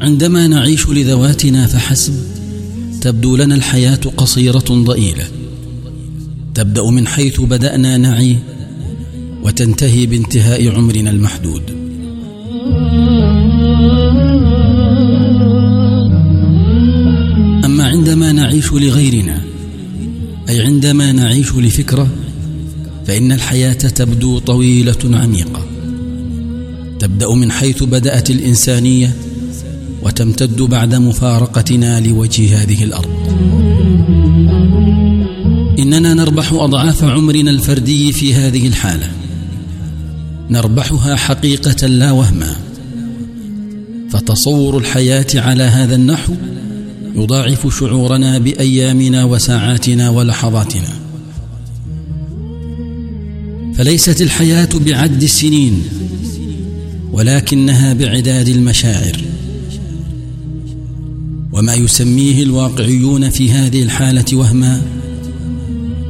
عندما نعيش لذواتنا فحسب تبدو لنا الحياة قصيرة ضئيلة. تبدأ من حيث بدأنا نعي وتنتهي بانتهاء عمرنا المحدود. أما عندما نعيش لغيرنا أي عندما نعيش لفكرة فإن الحياة تبدو طويلة عميقة. تبدأ من حيث بدأت الإنسانية وتمتد بعد مفارقتنا لوجه هذه الأرض. إننا نربح أضعاف عمرنا الفردي في هذه الحالة. نربحها حقيقة لا وهما. فتصور الحياة على هذا النحو يضاعف شعورنا بأيامنا وساعاتنا ولحظاتنا. فليست الحياة بعد السنين ولكنها بعداد المشاعر. وما يسميه الواقعيون في هذه الحالة وهما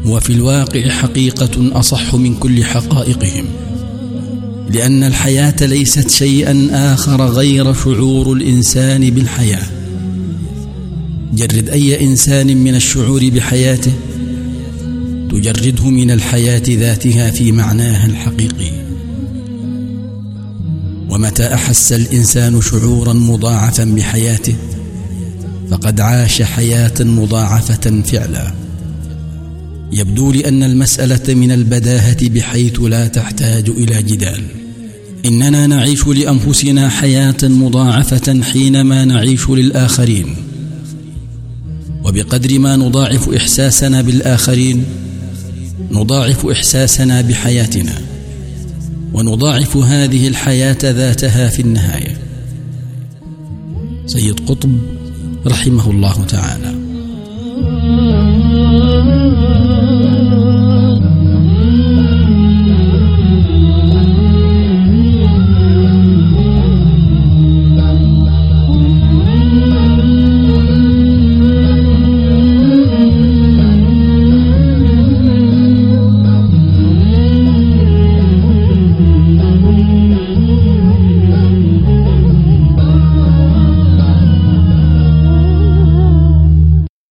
هو في الواقع حقيقة أصح من كل حقائقهم لأن الحياة ليست شيئا آخر غير شعور الإنسان بالحياة. جرد أي إنسان من الشعور بحياته تجرده من الحياة ذاتها في معناها الحقيقي. ومتى أحس الإنسان شعورا مضاعفا بحياته فقد عاش حياة مضاعفة فعلا. يبدو لأن المسألة من البداهة بحيث لا تحتاج إلى جدال. إننا نعيش لأنفسنا حياة مضاعفة حينما نعيش للآخرين. وبقدر ما نضاعف إحساسنا بالآخرين نضاعف إحساسنا بحياتنا ونضاعف هذه الحياة ذاتها في النهاية. سيد قطب رحمه الله تعالى.